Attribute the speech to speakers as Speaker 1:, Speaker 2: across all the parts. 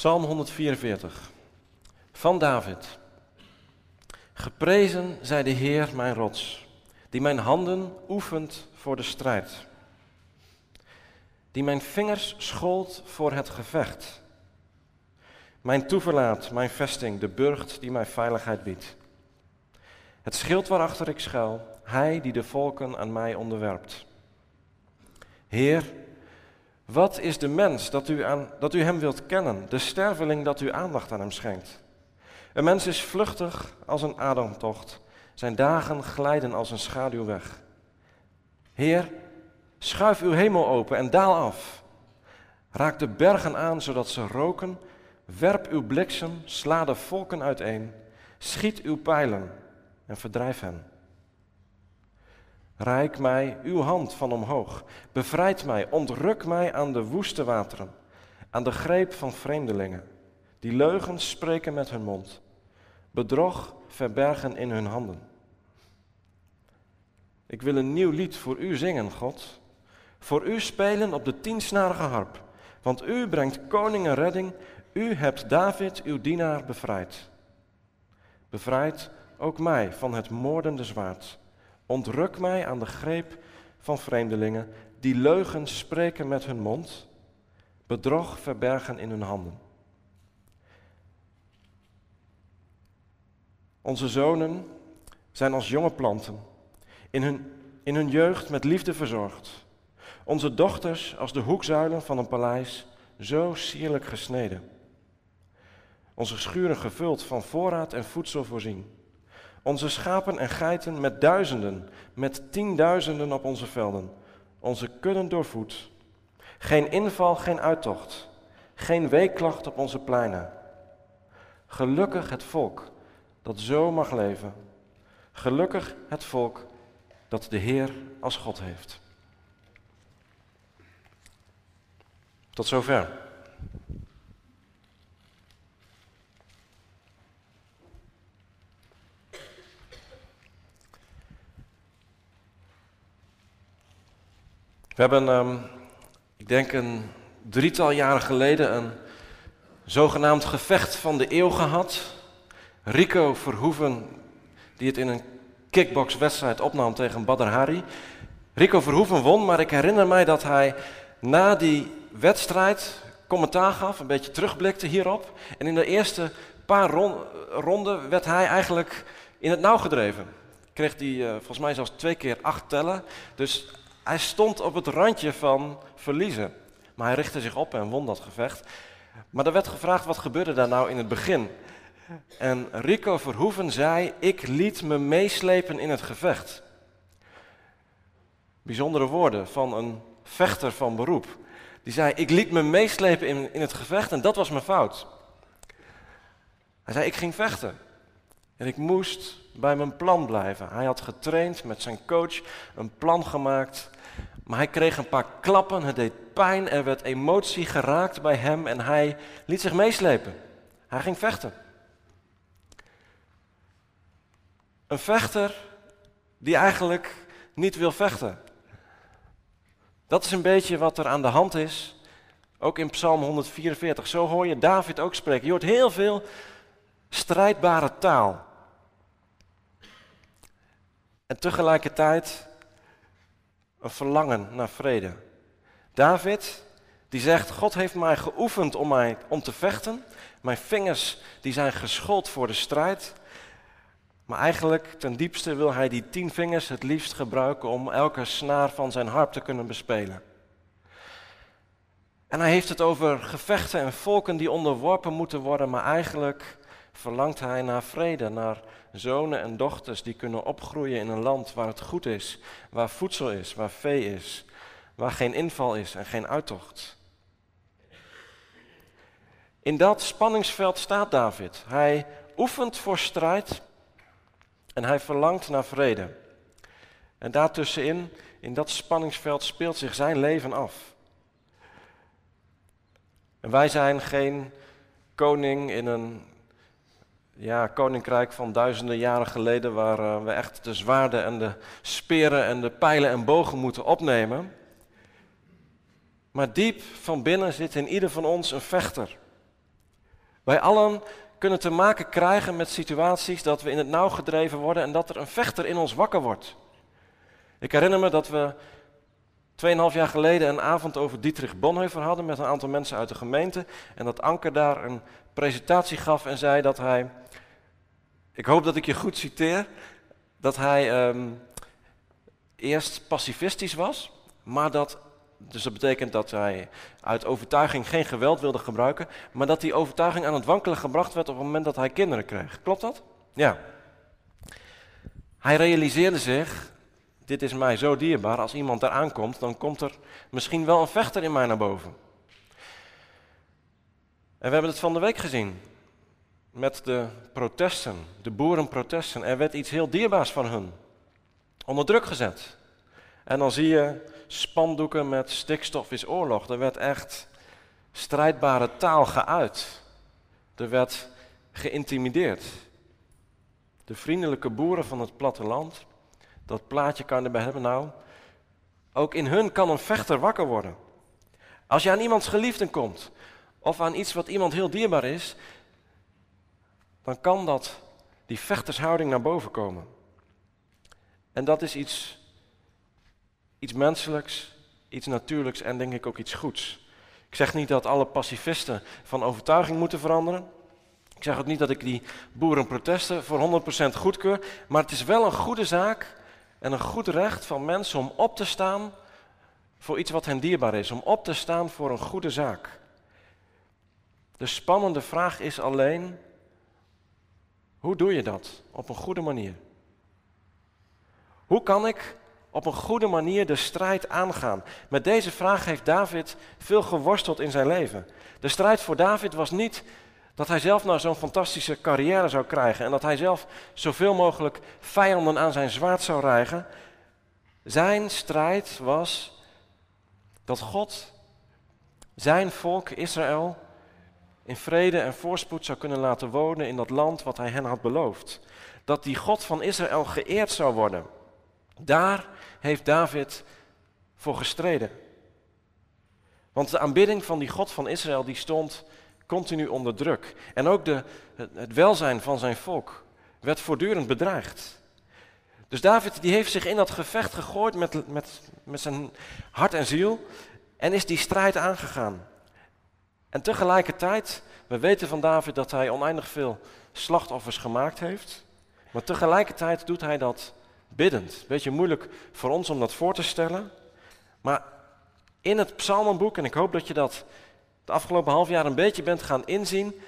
Speaker 1: Psalm 144 van David. Geprezen zij de Heer mijn rots, die mijn handen oefent voor de strijd, die mijn vingers schold voor het gevecht, mijn toeverlaat, mijn vesting, de burcht die mij veiligheid biedt. Het schild waarachter ik schuil, hij die de volken aan mij onderwerpt. Heer, wat is de mens dat u, aan, dat u hem wilt kennen, de sterveling dat u aandacht aan hem schenkt? Een mens is vluchtig als een ademtocht, zijn dagen glijden als een schaduw weg. Heer, schuif uw hemel open en daal af. Raak de bergen aan zodat ze roken, werp uw bliksem, sla de volken uiteen, schiet uw pijlen en verdrijf hen. Rijk mij uw hand van omhoog. Bevrijd mij, ontruk mij aan de woeste wateren, aan de greep van vreemdelingen, die leugens spreken met hun mond, bedrog verbergen in hun handen. Ik wil een nieuw lied voor u zingen, God. Voor u spelen op de tiensnarige harp. Want u brengt koningen redding. U hebt David, uw dienaar, bevrijd. Bevrijd ook mij van het moordende zwaard. Ontruk mij aan de greep van vreemdelingen die leugens spreken met hun mond, bedrog verbergen in hun handen. Onze zonen zijn als jonge planten, in hun, in hun jeugd met liefde verzorgd. Onze dochters als de hoekzuilen van een paleis, zo sierlijk gesneden. Onze schuren gevuld van voorraad en voedsel voorzien. Onze schapen en geiten met duizenden, met tienduizenden op onze velden. Onze kudden doorvoed. Geen inval, geen uittocht. Geen weeklacht op onze pleinen. Gelukkig het volk dat zo mag leven. Gelukkig het volk dat de Heer als God heeft. Tot zover. We hebben, um, ik denk een drietal jaren geleden, een zogenaamd gevecht van de eeuw gehad. Rico Verhoeven, die het in een kickboxwedstrijd opnam tegen Badr Hari. Rico Verhoeven won, maar ik herinner mij dat hij na die wedstrijd commentaar gaf, een beetje terugblikte hierop. En in de eerste paar ronden werd hij eigenlijk in het nauw gedreven. Kreeg hij uh, volgens mij zelfs twee keer acht tellen. Dus hij stond op het randje van verliezen. Maar hij richtte zich op en won dat gevecht. Maar er werd gevraagd wat gebeurde daar nou in het begin. En Rico Verhoeven zei: Ik liet me meeslepen in het gevecht. Bijzondere woorden van een vechter van beroep. Die zei: Ik liet me meeslepen in, in het gevecht en dat was mijn fout. Hij zei: Ik ging vechten. En ik moest bij mijn plan blijven. Hij had getraind met zijn coach, een plan gemaakt. Maar hij kreeg een paar klappen, het deed pijn, er werd emotie geraakt bij hem en hij liet zich meeslepen. Hij ging vechten. Een vechter die eigenlijk niet wil vechten. Dat is een beetje wat er aan de hand is, ook in Psalm 144. Zo hoor je David ook spreken. Je hoort heel veel strijdbare taal. En tegelijkertijd een verlangen naar vrede. David, die zegt, God heeft mij geoefend om, mij, om te vechten. Mijn vingers die zijn geschoold voor de strijd. Maar eigenlijk ten diepste wil hij die tien vingers het liefst gebruiken om elke snaar van zijn harp te kunnen bespelen. En hij heeft het over gevechten en volken die onderworpen moeten worden, maar eigenlijk verlangt hij naar vrede, naar zonen en dochters die kunnen opgroeien in een land waar het goed is, waar voedsel is, waar vee is, waar geen inval is en geen uittocht. In dat spanningsveld staat David. Hij oefent voor strijd en hij verlangt naar vrede. En daartussenin, in dat spanningsveld, speelt zich zijn leven af. En wij zijn geen koning in een ja, koninkrijk van duizenden jaren geleden, waar eh, we echt de zwaarden en de speren en de pijlen en bogen moeten opnemen. Maar diep van binnen zit in ieder van ons een vechter. Wij allen kunnen te maken krijgen met situaties dat we in het nauw gedreven worden en dat er een vechter in ons wakker wordt. Ik herinner me dat we 2,5 jaar geleden een avond over Dietrich Bonhoeffer hadden met een aantal mensen uit de gemeente. En dat Anker daar een presentatie gaf en zei dat hij, ik hoop dat ik je goed citeer, dat hij ehm, eerst pacifistisch was, maar dat, dus dat betekent dat hij uit overtuiging geen geweld wilde gebruiken, maar dat die overtuiging aan het wankelen gebracht werd op het moment dat hij kinderen kreeg. Klopt dat? Ja. Hij realiseerde zich dit is mij zo dierbaar, als iemand daar aankomt, dan komt er misschien wel een vechter in mij naar boven. En we hebben het van de week gezien met de protesten, de boerenprotesten. Er werd iets heel dierbaars van hun onder druk gezet. En dan zie je spandoeken met stikstof is oorlog. Er werd echt strijdbare taal geuit. Er werd geïntimideerd. De vriendelijke boeren van het platteland dat plaatje kan je erbij hebben. Nou, ook in hun kan een vechter wakker worden. Als je aan iemands geliefden komt, of aan iets wat iemand heel dierbaar is, dan kan dat, die vechtershouding naar boven komen. En dat is iets, iets menselijks, iets natuurlijks en denk ik ook iets goeds. Ik zeg niet dat alle pacifisten van overtuiging moeten veranderen. Ik zeg ook niet dat ik die boerenprotesten voor 100% goedkeur. Maar het is wel een goede zaak en een goed recht van mensen om op te staan voor iets wat hen dierbaar is, om op te staan voor een goede zaak. De spannende vraag is alleen, hoe doe je dat op een goede manier? Hoe kan ik op een goede manier de strijd aangaan? Met deze vraag heeft David veel geworsteld in zijn leven. De strijd voor David was niet dat hij zelf nou zo'n fantastische carrière zou krijgen en dat hij zelf zoveel mogelijk vijanden aan zijn zwaard zou rijgen. Zijn strijd was dat God zijn volk Israël in vrede en voorspoed zou kunnen laten wonen in dat land wat hij hen had beloofd. Dat die God van Israël geëerd zou worden. Daar heeft David voor gestreden. Want de aanbidding van die God van Israël die stond continu onder druk. En ook de, het, welzijn van zijn volk werd voortdurend bedreigd. Dus David die heeft zich in dat gevecht gegooid met, met, met zijn hart en ziel en is die strijd aangegaan. En tegelijkertijd, we weten van David dat hij oneindig veel slachtoffers gemaakt heeft, maar tegelijkertijd doet hij dat biddend. Beetje moeilijk voor ons om dat voor te stellen, maar in het psalmenboek, en ik hoop dat je dat de afgelopen half jaar een beetje bent gaan inzien,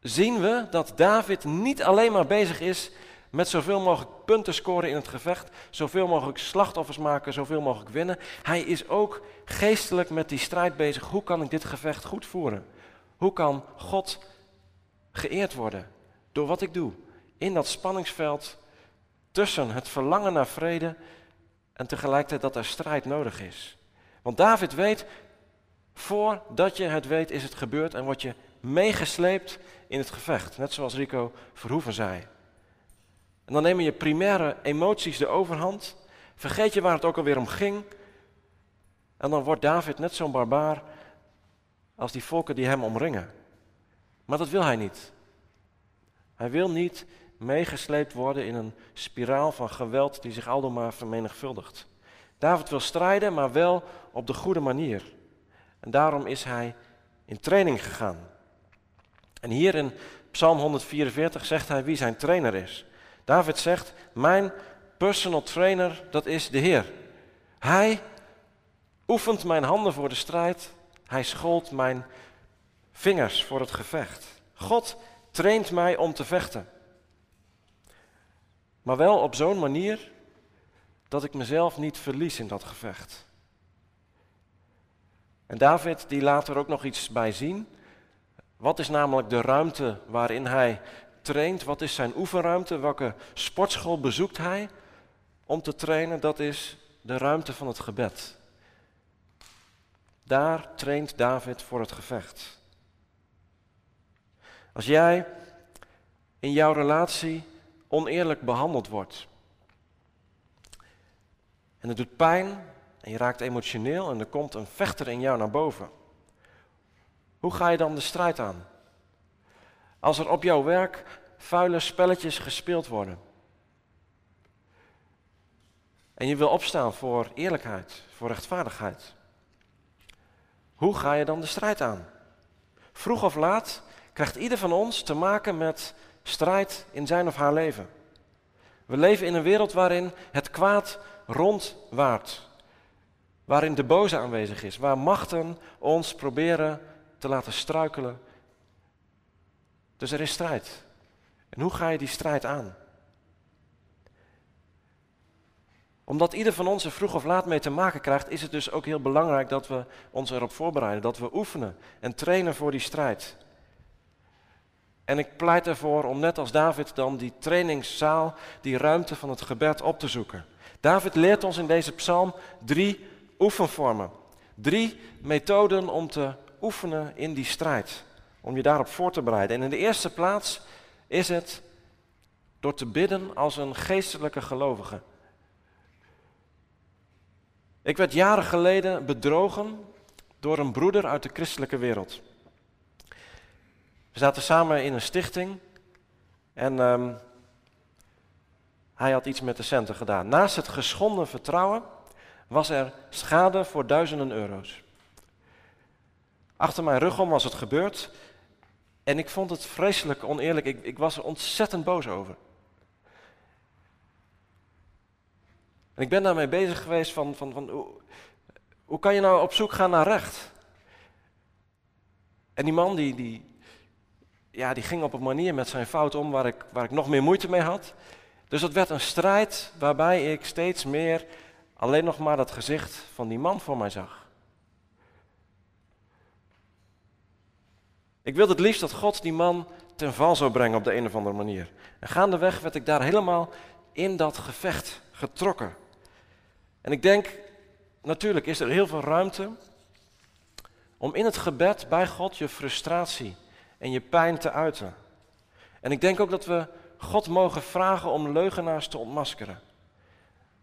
Speaker 1: zien we dat David niet alleen maar bezig is met zoveel mogelijk punten scoren in het gevecht, zoveel mogelijk slachtoffers maken, zoveel mogelijk winnen. Hij is ook geestelijk met die strijd bezig. Hoe kan ik dit gevecht goed voeren? Hoe kan God geëerd worden door wat ik doe? In dat spanningsveld tussen het verlangen naar vrede en tegelijkertijd dat er strijd nodig is. Want David weet, Voordat je het weet is het gebeurd en word je meegesleept in het gevecht. Net zoals Rico Verhoeven zei. En dan nemen je primaire emoties de overhand. Vergeet je waar het ook alweer om ging. En dan wordt David net zo'n barbaar als die volken die hem omringen. Maar dat wil hij niet. Hij wil niet meegesleept worden in een spiraal van geweld die zich aldoor maar vermenigvuldigt. David wil strijden, maar wel op de goede manier. En daarom is hij in training gegaan. En hier in Psalm 144 zegt hij wie zijn trainer is. David zegt, mijn personal trainer, dat is de Heer. Hij oefent mijn handen voor de strijd. Hij schold mijn vingers voor het gevecht. God traint mij om te vechten. Maar wel op zo'n manier dat ik mezelf niet verlies in dat gevecht. En David die laat er ook nog iets bij zien. Wat is namelijk de ruimte waarin hij traint? Wat is zijn oefenruimte? Welke sportschool bezoekt hij om te trainen? Dat is de ruimte van het gebed. Daar traint David voor het gevecht. Als jij in jouw relatie oneerlijk behandeld wordt en het doet pijn en je raakt emotioneel en er komt een vechter in jou naar boven. Hoe ga je dan de strijd aan? Als er op jouw werk vuile spelletjes gespeeld worden. En je wil opstaan voor eerlijkheid, voor rechtvaardigheid. Hoe ga je dan de strijd aan? Vroeg of laat krijgt ieder van ons te maken met strijd in zijn of haar leven. We leven in een wereld waarin het kwaad rondwaart. Waarin de boze aanwezig is. Waar machten ons proberen te laten struikelen. Dus er is strijd. En hoe ga je die strijd aan? Omdat ieder van ons er vroeg of laat mee te maken krijgt, is het dus ook heel belangrijk dat we ons erop voorbereiden. Dat we oefenen en trainen voor die strijd. En ik pleit ervoor om net als David dan die trainingszaal, die ruimte van het gebed op te zoeken. David leert ons in deze psalm drie oefenvormen. Drie methoden om te oefenen in die strijd. Om je daarop voor te bereiden. En in de eerste plaats is het door te bidden als een geestelijke gelovige. Ik werd jaren geleden bedrogen door een broeder uit de christelijke wereld. We zaten samen in een stichting en um, hij had iets met de centen gedaan. Naast het geschonden vertrouwen was er schade voor duizenden euro's. Achter mijn rug om was het gebeurd en ik vond het vreselijk oneerlijk. Ik, ik was er ontzettend boos over. En ik ben daarmee bezig geweest van, van, van hoe, hoe kan je nou op zoek gaan naar recht? En die man die, die, ja, die ging op een manier met zijn fout om waar ik, waar ik nog meer moeite mee had. Dus het werd een strijd waarbij ik steeds meer alleen nog maar dat gezicht van die man voor mij zag. Ik wilde het liefst dat God die man ten val zou brengen op de een of andere manier. En gaandeweg werd ik daar helemaal in dat gevecht getrokken. En ik denk, natuurlijk is er heel veel ruimte om in het gebed bij God je frustratie en je pijn te uiten. En ik denk ook dat we God mogen vragen om leugenaars te ontmaskeren.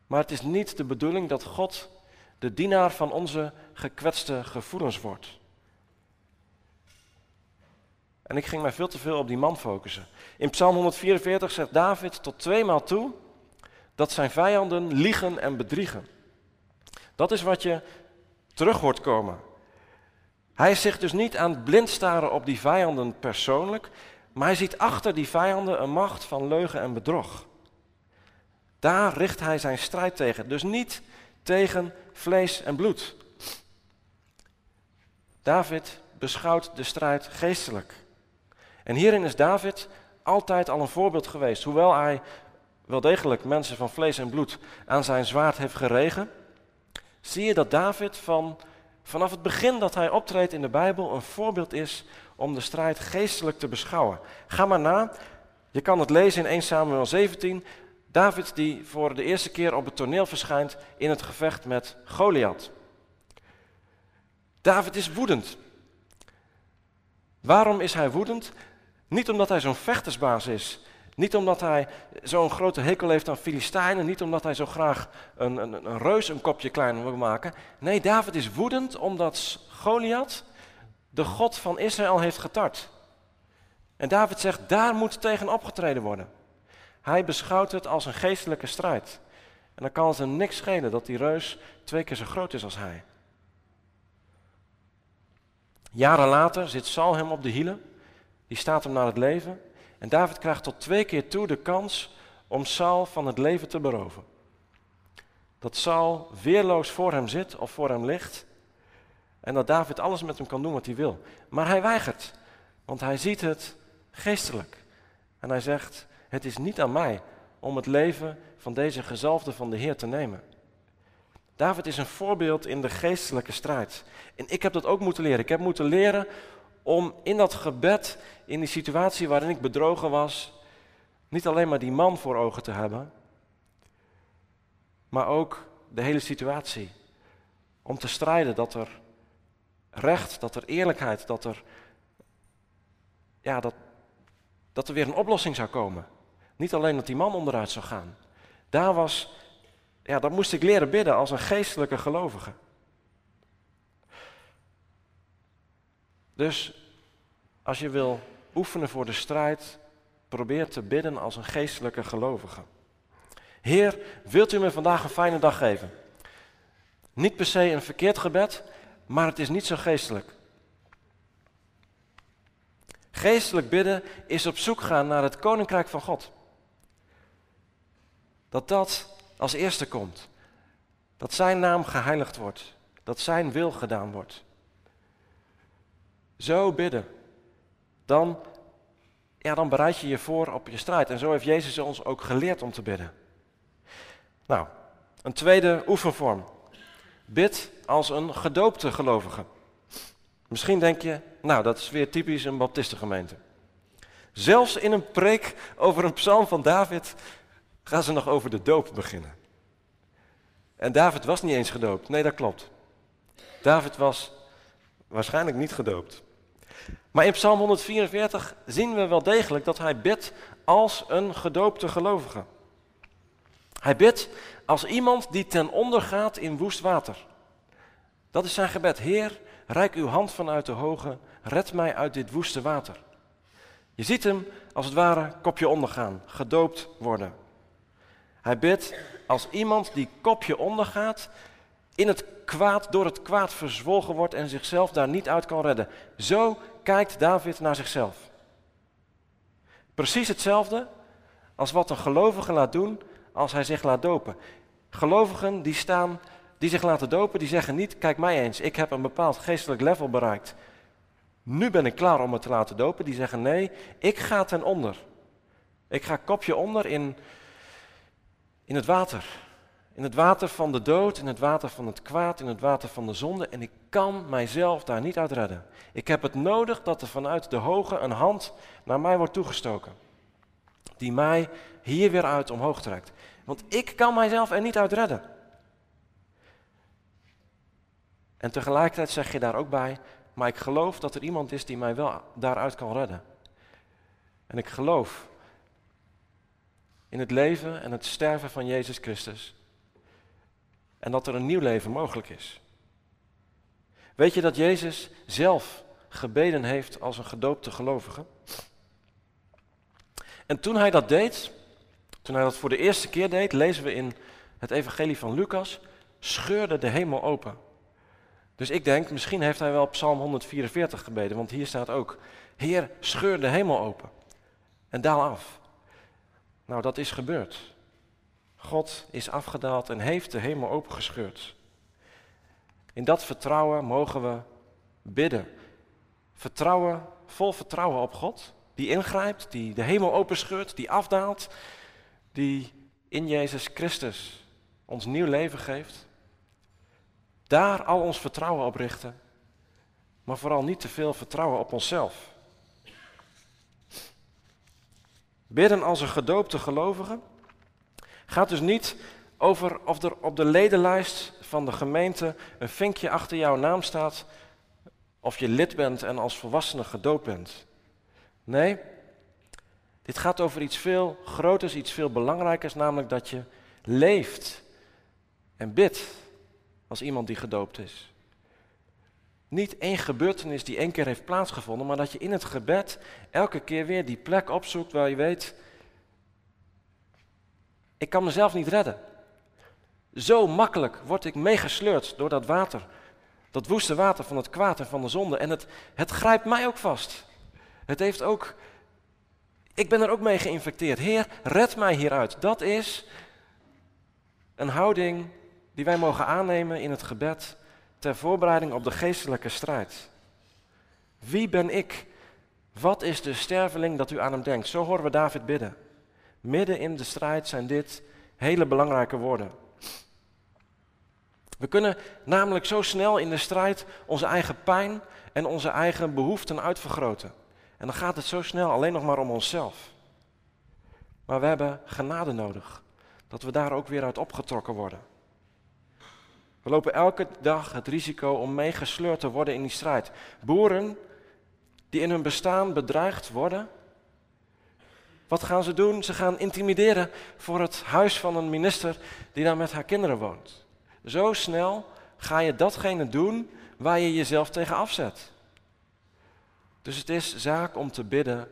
Speaker 1: Maar het is niet de bedoeling dat God de dienaar van onze gekwetste gevoelens wordt. En ik ging mij veel te veel op die man focussen. In Psalm 144 zegt David tot tweemaal toe dat zijn vijanden liegen en bedriegen. Dat is wat je terug hoort komen. Hij is zich dus niet aan het blind staren op die vijanden persoonlijk, maar hij ziet achter die vijanden een macht van leugen en bedrog. Daar richt hij zijn strijd tegen, dus niet tegen vlees en bloed. David beschouwt de strijd geestelijk. En hierin is David altijd al een voorbeeld geweest. Hoewel hij wel degelijk mensen van vlees en bloed aan zijn zwaard heeft geregen, zie je dat David van vanaf het begin dat hij optreedt in de Bijbel een voorbeeld is om de strijd geestelijk te beschouwen. Ga maar na. Je kan het lezen in 1 Samuel 17. David die voor de eerste keer op het toneel verschijnt in het gevecht met Goliath. David is woedend. Waarom is hij woedend? Niet omdat hij zo'n vechtersbaas is, niet omdat hij zo'n grote hekel heeft aan Filistijnen. Niet omdat hij zo graag een, een, een reus een kopje kleiner wil maken. Nee, David is woedend omdat Goliath de God van Israël heeft getart. En David zegt, daar moet tegen opgetreden worden. Hij beschouwt het als een geestelijke strijd. En dan kan het hem niks schelen dat die reus twee keer zo groot is als hij. Jaren later zit Saul hem op de hielen. Die staat hem naar het leven. En David krijgt tot twee keer toe de kans om Saul van het leven te beroven. Dat Saul weerloos voor hem zit of voor hem ligt. En dat David alles met hem kan doen wat hij wil. Maar hij weigert, want hij ziet het geestelijk. En hij zegt, het is niet aan mij om het leven van deze gezalfde van de Heer te nemen. David is een voorbeeld in de geestelijke strijd. En ik heb dat ook moeten leren. Ik heb moeten leren om in dat gebed, in die situatie waarin ik bedrogen was, niet alleen maar die man voor ogen te hebben, maar ook de hele situatie. Om te strijden dat er recht, dat er eerlijkheid, dat er, ja, dat, dat er weer een oplossing zou komen. Niet alleen dat die man onderuit zou gaan. Daar was, ja, dat moest ik leren bidden als een geestelijke gelovige. Dus als je wil oefenen voor de strijd, probeer te bidden als een geestelijke gelovige. Heer, wilt u me vandaag een fijne dag geven? Niet per se een verkeerd gebed, maar het is niet zo geestelijk. Geestelijk bidden is op zoek gaan naar het koninkrijk van God. Dat dat als eerste komt. Dat zijn naam geheiligd wordt. Dat zijn wil gedaan wordt. Zo bidden. Dan, ja, dan bereid je je voor op je strijd. En zo heeft Jezus ons ook geleerd om te bidden. Nou, een tweede oefenvorm. Bid als een gedoopte gelovige. Misschien denk je, nou dat is weer typisch een baptistengemeente. Zelfs in een preek over een psalm van David gaan ze nog over de doop beginnen. En David was niet eens gedoopt. Nee, dat klopt. David was waarschijnlijk niet gedoopt. Maar in Psalm 144 zien we wel degelijk dat hij bidt als een gedoopte gelovige. Hij bidt als iemand die ten onder gaat in woest water. Dat is zijn gebed. Heer, reik uw hand vanuit de hoge, red mij uit dit woeste water. Je ziet hem als het ware kopje ondergaan, gedoopt worden. Hij bidt als iemand die kopje ondergaat, in het kwaad, door het kwaad verzwolgen wordt en zichzelf daar niet uit kan redden. Zo kijkt David naar zichzelf. Precies hetzelfde als wat een gelovige laat doen als hij zich laat dopen. Gelovigen die staan, die zich laten dopen, die zeggen niet, kijk mij eens, ik heb een bepaald geestelijk level bereikt. Nu ben ik klaar om me te laten dopen. Die zeggen nee, ik ga ten onder. Ik ga kopje onder in, in het water. In het water van de dood, in het water van het kwaad, in het water van de zonde. En ik kan mijzelf daar niet uit redden. Ik heb het nodig dat er vanuit de hoge een hand naar mij wordt toegestoken. Die mij hier weer uit omhoog trekt. Want ik kan mijzelf er niet uit redden. En tegelijkertijd zeg je daar ook bij, maar ik geloof dat er iemand is die mij wel daaruit kan redden. En ik geloof in het leven en het sterven van Jezus Christus. En dat er een nieuw leven mogelijk is. Weet je dat Jezus zelf gebeden heeft als een gedoopte gelovige? En toen hij dat deed, toen hij dat voor de eerste keer deed, lezen we in het evangelie van Lucas, scheurde de hemel open. Dus ik denk, misschien heeft hij wel Psalm 144 gebeden, want hier staat ook, Heer, scheur de hemel open en daal af. Nou, dat is gebeurd. God is afgedaald en heeft de hemel opengescheurd. In dat vertrouwen mogen we bidden. Vertrouwen, vol vertrouwen op God, die ingrijpt, die de hemel openscheurt, die afdaalt, die in Jezus Christus ons nieuw leven geeft. Daar al ons vertrouwen op richten, maar vooral niet te veel vertrouwen op onszelf. Bidden als een gedoopte gelovige gaat dus niet over of er op de ledenlijst van de gemeente een vinkje achter jouw naam staat of je lid bent en als volwassene gedoopt bent. Nee, dit gaat over iets veel groters, iets veel belangrijkers, namelijk dat je leeft en bidt als iemand die gedoopt is. Niet één gebeurtenis die één keer heeft plaatsgevonden, maar dat je in het gebed elke keer weer die plek opzoekt waar je weet, ik kan mezelf niet redden. Zo makkelijk word ik meegesleurd door dat water, dat woeste water van het kwaad en van de zonde. En het, het grijpt mij ook vast. Het heeft ook, ik ben er ook mee geïnfecteerd. Heer, red mij hieruit. Dat is een houding die wij mogen aannemen in het gebed ter voorbereiding op de geestelijke strijd. Wie ben ik? Wat is de sterveling dat u aan hem denkt? Zo horen we David bidden. Midden in de strijd zijn dit hele belangrijke woorden. We kunnen namelijk zo snel in de strijd onze eigen pijn en onze eigen behoeften uitvergroten. En dan gaat het zo snel alleen nog maar om onszelf. Maar we hebben genade nodig, dat we daar ook weer uit opgetrokken worden. We lopen elke dag het risico om meegesleurd te worden in die strijd. Boeren die in hun bestaan bedreigd worden. Wat gaan ze doen? Ze gaan intimideren voor het huis van een minister die daar met haar kinderen woont. Zo snel ga je datgene doen waar je jezelf tegen afzet. Dus het is zaak om te bidden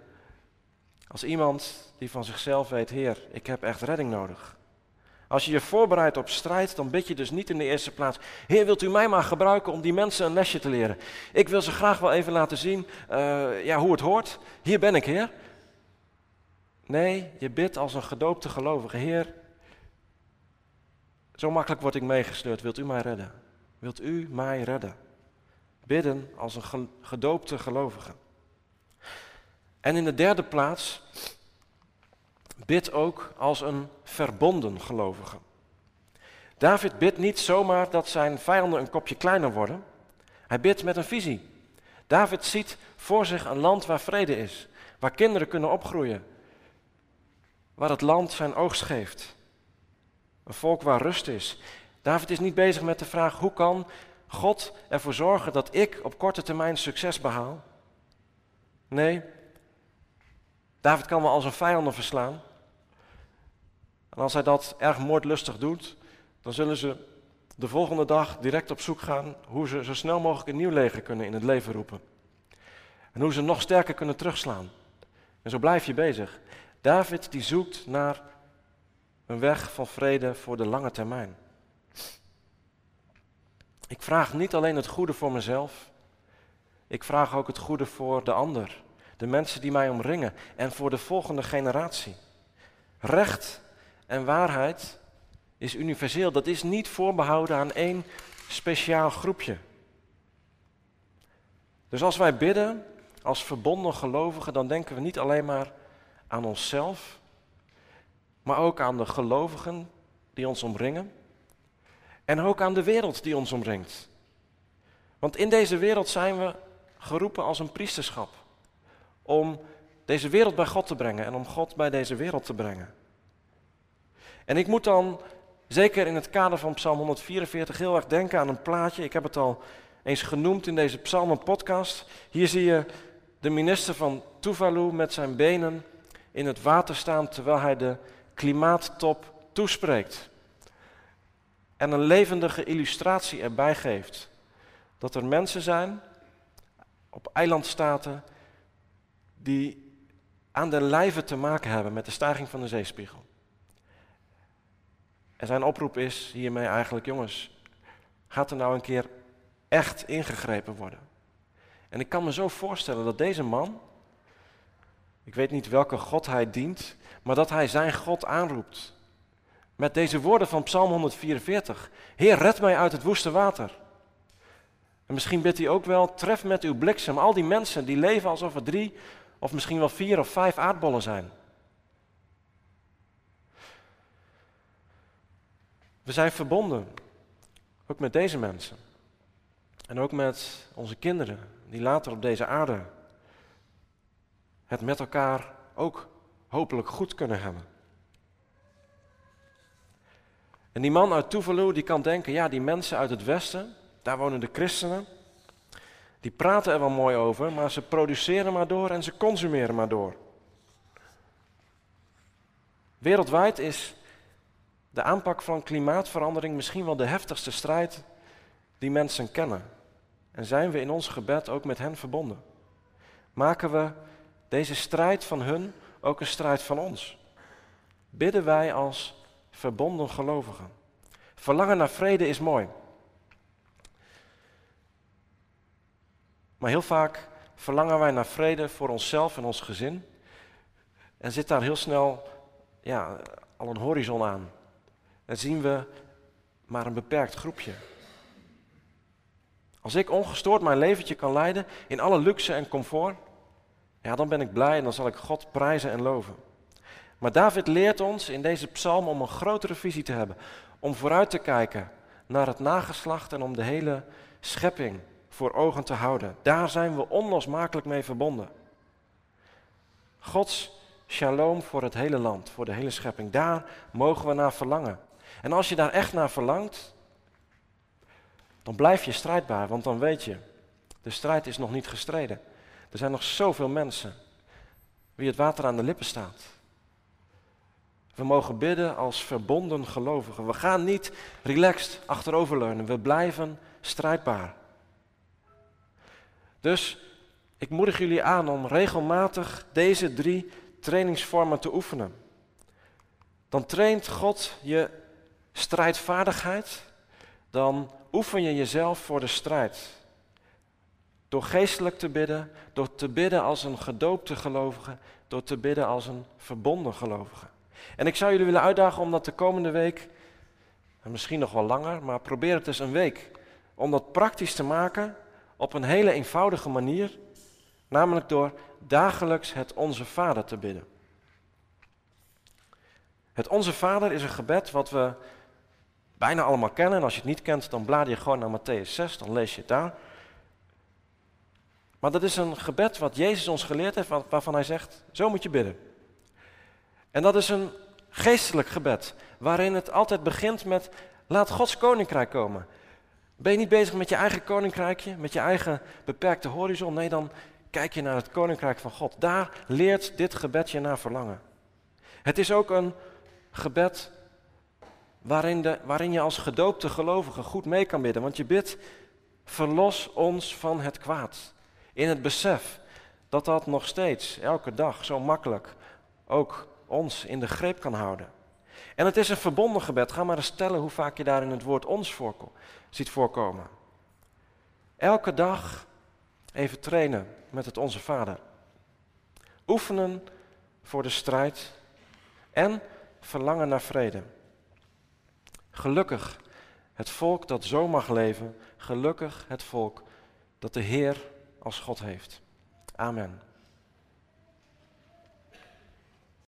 Speaker 1: als iemand die van zichzelf weet, Heer, ik heb echt redding nodig. Als je je voorbereidt op strijd, dan bid je dus niet in de eerste plaats, Heer, wilt u mij maar gebruiken om die mensen een lesje te leren? Ik wil ze graag wel even laten zien uh, ja, hoe het hoort. Hier ben ik, Heer. Nee, je bidt als een gedoopte gelovige, Heer, zo makkelijk word ik meegesleurd, wilt u mij redden? Wilt u mij redden? Bidden als een gedoopte gelovige. En in de derde plaats, bid ook als een verbonden gelovige. David bidt niet zomaar dat zijn vijanden een kopje kleiner worden. Hij bidt met een visie. David ziet voor zich een land waar vrede is, waar kinderen kunnen opgroeien, waar het land zijn oogst geeft. Een volk waar rust is. David is niet bezig met de vraag hoe kan God ervoor zorgen dat ik op korte termijn succes behaal. Nee, David kan wel als een vijanden verslaan. En als hij dat erg moordlustig doet, dan zullen ze de volgende dag direct op zoek gaan hoe ze zo snel mogelijk een nieuw leger kunnen in het leven roepen. En hoe ze nog sterker kunnen terugslaan. En zo blijf je bezig. David die zoekt naar een weg van vrede voor de lange termijn. Ik vraag niet alleen het goede voor mezelf, ik vraag ook het goede voor de ander, de mensen die mij omringen en voor de volgende generatie. Recht en waarheid is universeel, dat is niet voorbehouden aan één speciaal groepje. Dus als wij bidden als verbonden gelovigen, dan denken we niet alleen maar aan onszelf, maar ook aan de gelovigen die ons omringen en ook aan de wereld die ons omringt. Want in deze wereld zijn we geroepen als een priesterschap om deze wereld bij God te brengen en om God bij deze wereld te brengen. En ik moet dan, zeker in het kader van Psalm 144, heel erg denken aan een plaatje. Ik heb het al eens genoemd in deze Psalmen podcast. Hier zie je de minister van Tuvalu met zijn benen in het water staan terwijl hij de klimaattop toespreekt. En een levendige illustratie erbij geeft. Dat er mensen zijn op eilandstaten die aan de lijve te maken hebben met de stijging van de zeespiegel. En zijn oproep is hiermee eigenlijk, jongens, gaat er nou een keer echt ingegrepen worden? En ik kan me zo voorstellen dat deze man, ik weet niet welke God hij dient, maar dat hij zijn God aanroept. Met deze woorden van Psalm 144. Heer, red mij uit het woeste water. En misschien bidt hij ook wel, tref met uw bliksem al die mensen die leven alsof er drie of misschien wel vier of vijf aardbollen zijn. We zijn verbonden, ook met deze mensen. En ook met onze kinderen, die later op deze aarde het met elkaar ook hopelijk goed kunnen hebben. En die man uit Tuvalu die kan denken, ja die mensen uit het westen, daar wonen de christenen, die praten er wel mooi over, maar ze produceren maar door en ze consumeren maar door. Wereldwijd is de aanpak van klimaatverandering misschien wel de heftigste strijd die mensen kennen. En zijn we in ons gebed ook met hen verbonden? Maken we deze strijd van hun ook een strijd van ons. Bidden wij als verbonden gelovigen. Verlangen naar vrede is mooi. Maar heel vaak verlangen wij naar vrede voor onszelf en ons gezin. En zit daar heel snel ja, al een horizon aan. En zien we maar een beperkt groepje. Als ik ongestoord mijn leventje kan leiden in alle luxe en comfort, ja, dan ben ik blij en dan zal ik God prijzen en loven. Maar David leert ons in deze psalm om een grotere visie te hebben. Om vooruit te kijken naar het nageslacht en om de hele schepping voor ogen te houden. Daar zijn we onlosmakelijk mee verbonden. Gods shalom voor het hele land, voor de hele schepping. Daar mogen we naar verlangen. En als je daar echt naar verlangt, dan blijf je strijdbaar, want dan weet je, de strijd is nog niet gestreden. Er zijn nog zoveel mensen wie het water aan de lippen staat. We mogen bidden als verbonden gelovigen. We gaan niet relaxed achteroverleunen. We blijven strijdbaar. Dus Ik moedig jullie aan om regelmatig deze drie trainingsvormen te oefenen. Dan traint God je strijdvaardigheid, dan oefen je jezelf voor de strijd. Door geestelijk te bidden, door te bidden als een gedoopte gelovige, door te bidden als een verbonden gelovige. En ik zou jullie willen uitdagen om dat de komende week, en misschien nog wel langer, maar probeer het eens een week, om dat praktisch te maken op een hele eenvoudige manier, namelijk door dagelijks het Onze Vader te bidden. Het Onze Vader is een gebed wat we bijna allemaal kennen. En als je het niet kent, dan blaad je gewoon naar Matthäus 6, dan lees je het daar. Maar dat is een gebed wat Jezus ons geleerd heeft, waarvan hij zegt, zo moet je bidden. En dat is een geestelijk gebed, waarin het altijd begint met, laat Gods koninkrijk komen. Ben je niet bezig met je eigen koninkrijkje, met je eigen beperkte horizon? Nee, dan kijk je naar het koninkrijk van God. Daar leert dit gebed je naar verlangen. Het is ook een gebed waarin, de, waarin je als gedoopte gelovige goed mee kan bidden. Want je bidt, verlos ons van het kwaad. In het besef dat dat nog steeds, elke dag, zo makkelijk ook ons in de greep kan houden. En het is een verbonden gebed. Ga maar eens stellen hoe vaak je daar in het woord ons ziet voorkomen. Elke dag even trainen met het Onze Vader. Oefenen voor de strijd en verlangen naar vrede. Gelukkig het volk dat zo mag leven, gelukkig het volk dat de Heer als God heeft. Amen.